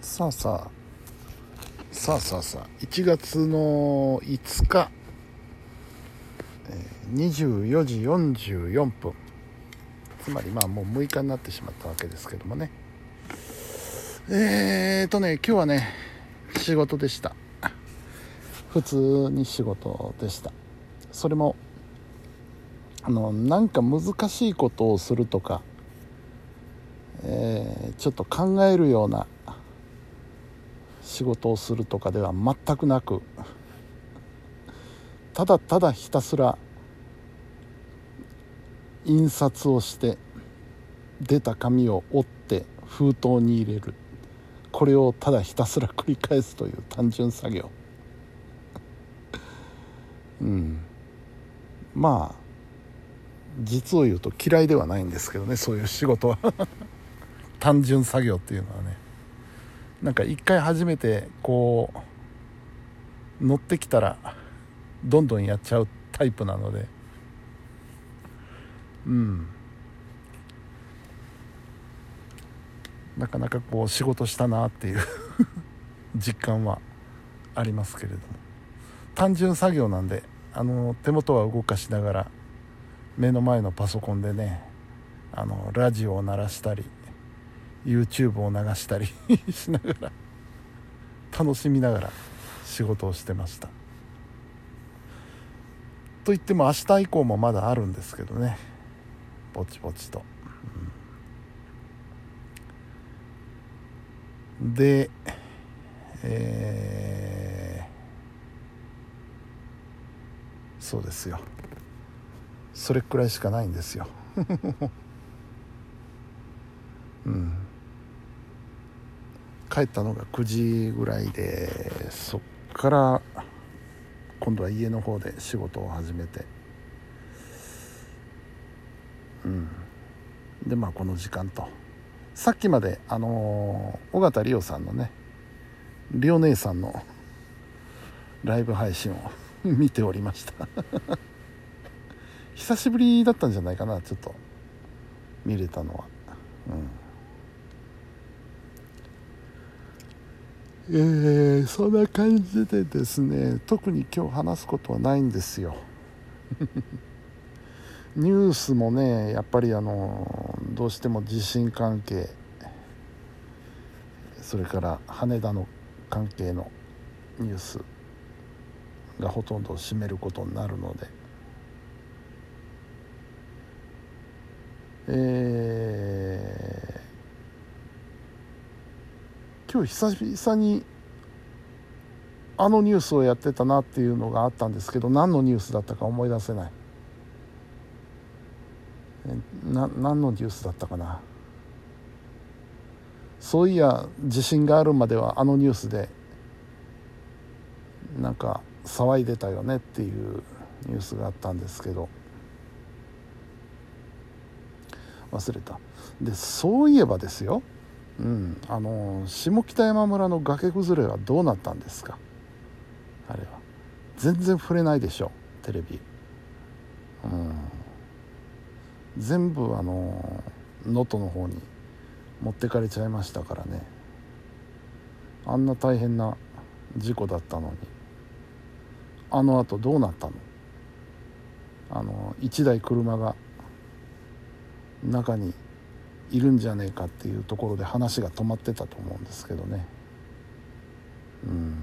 さあさあ。さあさあさあ。1月の5日、24時44分。つまりまあもう6日になってしまったわけですけどもね。えーとね今日はね仕事でした。普通に仕事でした。それもあのなんか難しいことをするとか、えーちょっと考えるような仕事をするとかでは全くなくただただひたすら印刷をして出た紙を折って封筒に入れる。これをただひたすら繰り返すという単純作業。うん。まあ実を言うと嫌いではないんですけどねそういう仕事は。単純作業っていうのはね。なんか一回初めてこう乗ってきたらどんどんやっちゃうタイプなので。うん。なかなかこう仕事したなっていう 実感はありますけれども。単純作業なんであの手元は動かしながら目の前のパソコンでねあのラジオを鳴らしたり YouTube を流したり しながら楽しみながら仕事をしてました。といっても明日以降もまだあるんですけどね。ぼちぼちと、うん。でえーそうですよ。それくらいしかないんですよ。うん。帰ったのが9時ぐらいでそっから今度は家の方で仕事を始めてうん。でまあこの時間と。さっきまであのー尾形里央さんのね里央姉さんのライブ配信を 見ておりました。久しぶりだったんじゃないかなちょっと。見れたのは。うん。えー、そんな感じでですね特に今日話すことはないんですよ。ニュースもねやっぱりあのどうしても地震関係それから羽田の関係のニュースがほとんどを占めることになるので。え今日久々にあのニュースをやってたなっていうのがあったんですけど何のニュースだったか思い出せない。な何のニュースだったかな。そういや地震があるまではあのニュースでなんか騒いでたよねっていうニュースがあったんですけど。忘れた。でそういえばですよ、うん、あの下北山村の崖崩れはどうなったんですか？あれは。全然触れないでしょテレビ、うん、全部あの能登の方に持ってかれちゃいましたからね。あんな大変な事故だったのに。あのあとどうなったの？あの1台車が中にいるんじゃねえかっていうところで話が止まってたと思うんですけどね。うん。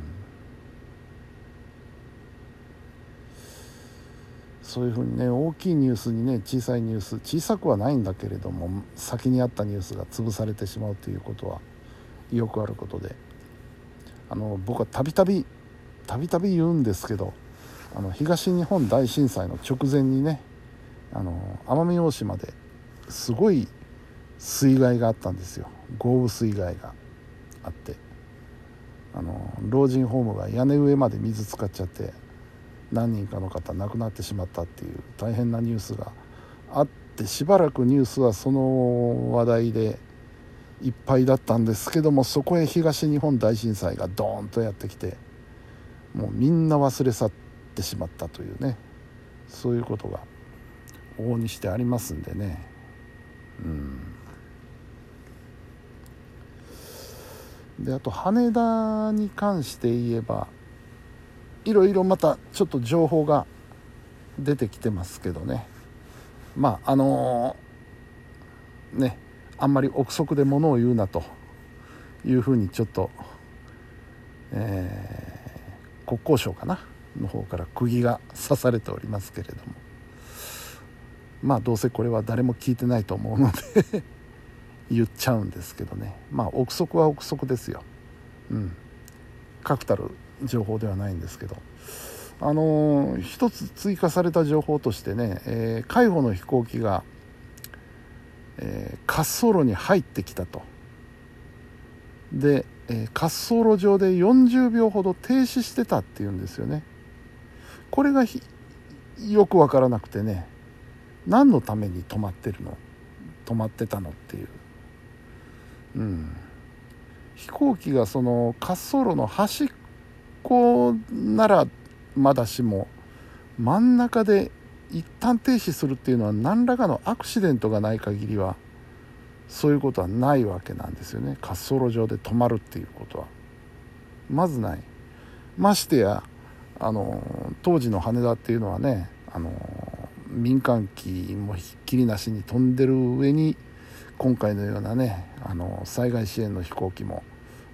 そういうふうにね大きいニュースにね小さいニュース小さくはないんだけれども先にあったニュースが潰されてしまうということはよくあることで。あの僕はたびたびたびたび言うんですけどあの東日本大震災の直前にねあの奄美大島ですごい水害があったんですよ。豪雨水害があって。あの老人ホームが屋根上まで水浸かっちゃって何人かの方亡くなってしまったっていう大変なニュースがあってしばらくニュースはその話題でいっぱいだったんですけどもそこへ東日本大震災がドーンとやってきてもうみんな忘れ去ってしまったというねそういうことが往々にしてありますんでね。うん。であと羽田に関して言えばいろいろまたちょっと情報が出てきてますけどね。まああのー、ねあんまり憶測で物を言うなというふうにちょっと、えー、国交省かなの方から釘が刺されておりますけれども。まあどうせこれは誰も聞いてないと思うので言っちゃうんですけどね。まあ憶測は憶測ですよ。うん。確たる情報ではないんですけど。あのー、一つ追加された情報としてね、えー、海保の飛行機が、えー、滑走路に入ってきたと。で、えー、滑走路上で40秒ほど停止してたっていうんですよね。これがよく分からなくてね。何のために止まってるの？止まってたのっていう。うん飛行機がその滑走路の端っこならまだしも真ん中で一旦停止するっていうのは何らかのアクシデントがない限りはそういうことはないわけなんですよね。滑走路上で止まるっていうことは。まずない。ましてやあの当時の羽田っていうのはねあの民間機もひっきりなしに飛んでる上に今回のようなねあの災害支援の飛行機も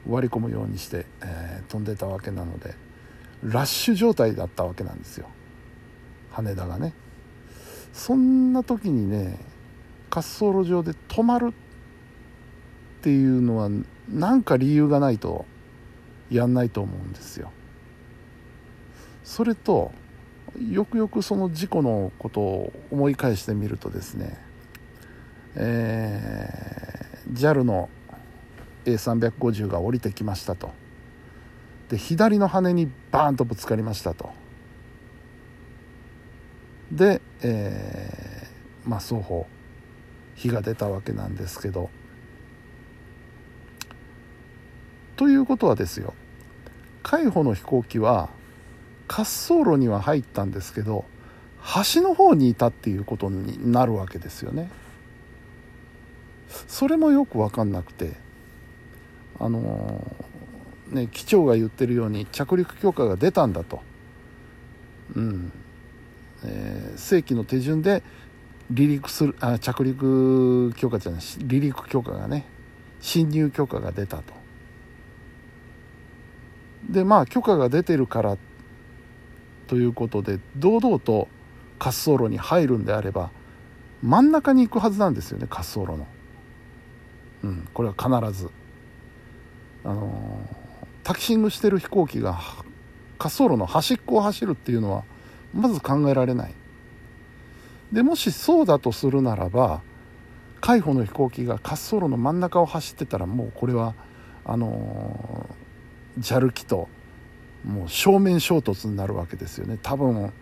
割り込むようにして、えー、飛んでたわけなのでラッシュ状態だったわけなんですよ。羽田がね。そんな時にね滑走路上で止まるっていうのは何か理由がないとやんないと思うんですよ。それとよくよくその事故のことを思い返してみるとですねえー、JAL の A350 が降りてきましたと。で左の羽にバーンとぶつかりましたと。で、えー、まあ双方火が出たわけなんですけど。ということはですよ海保の飛行機は滑走路には入ったんですけど端の方にいたっていうことになるわけですよね。それもよく分かんなくてあのー、ね機長が言ってるように着陸許可が出たんだと。うん。えー、正規の手順で離陸するあ着陸許可じゃない離陸許可がね侵入許可が出たと。でまあ許可が出てるからということで堂々と滑走路に入るんであれば真ん中に行くはずなんですよね滑走路の。うん、これは必ず。あのタキシングしてる飛行機が滑走路の端っこを走るっていうのはまず考えられない。でもしそうだとするならば海保の飛行機が滑走路の真ん中を走ってたらもうこれはあの JAL 機ともう正面衝突になるわけですよね多分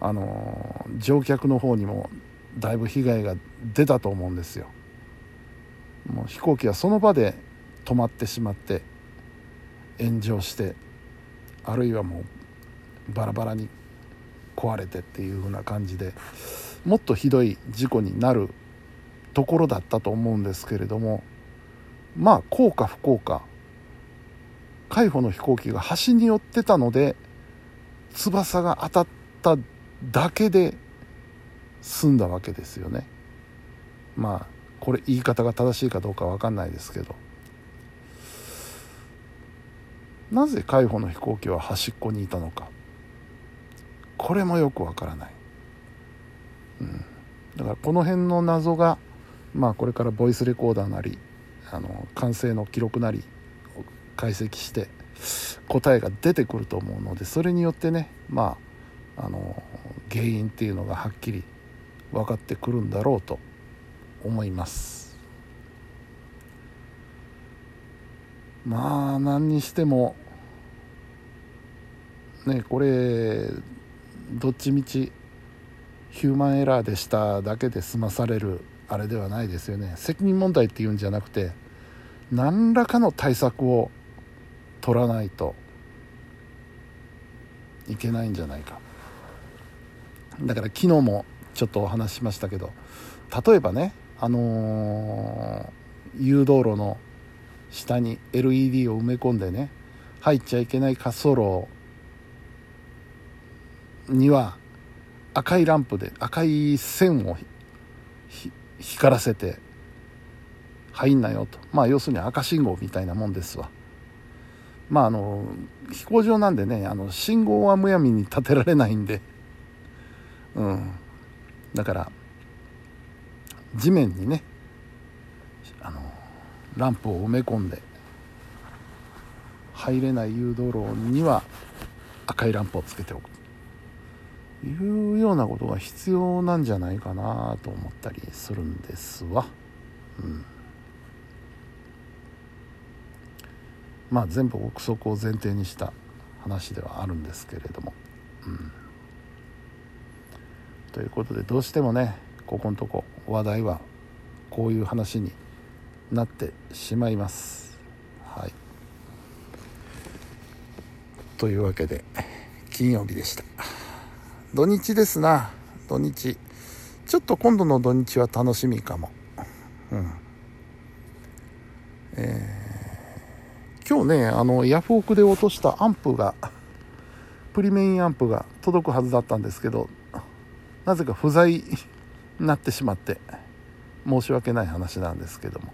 あの乗客の方にもだいぶ被害が出たと思うんですよもう飛行機はその場で止まってしまって炎上してあるいはもうバラバラに壊れてっていう風な感じでもっとひどい事故になるところだったと思うんですけれどもまあ幸か不幸か海保の飛行機が端に寄ってたので翼が当たっただけで済んだわけですよね。まあこれ言い方が正しいかどうか分かんないですけど。なぜ海保の飛行機は端っこにいたのか。これもよく分からない、うん、だからこの辺の謎がまあこれからボイスレコーダーなりあの完成の記録なり解析して答えが出てくると思うのでそれによってねまああの原因っていうのがはっきり分かってくるんだろうと。思いますまあ何にしてもねこれどっちみちヒューマンエラーでしただけで済まされるあれではないですよね。責任問題っていうんじゃなくて何らかの対策を取らないといけないんじゃないか。だから昨日もちょっとお話ししましたけど例えばねあのー、誘導路の下に LED を埋め込んでね入っちゃいけない滑走路には赤いランプで赤い線を光らせて入んなよと。まあ要するに赤信号みたいなもんですわ。まああの飛行場なんでねあの信号はむやみに立てられないんで。うん。だから地面にねあのランプを埋め込んで入れない誘導路には赤いランプをつけておくというようなことが必要なんじゃないかなと思ったりするんですわ。うんまあ全部憶測を前提にした話ではあるんですけれども。うん、ということでどうしてもねここのとこ話題はこういう話になってしまいます。はい、というわけで金曜日でした。土日ですな。土日。ちょっと今度の土日は楽しみかも。うん。えー、今日ねあのヤフオクで落としたアンプがプリメインアンプが届くはずだったんですけどなぜか不在。なってしまって申し訳ない話なんですけども。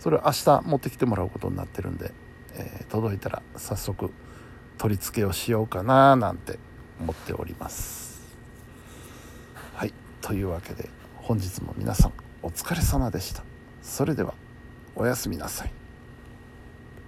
それを明日持ってきてもらうことになってるんで、えー、届いたら早速取り付けをしようかななんて思っております。はい。というわけで本日も皆さんお疲れ様でした。それではおやすみなさい。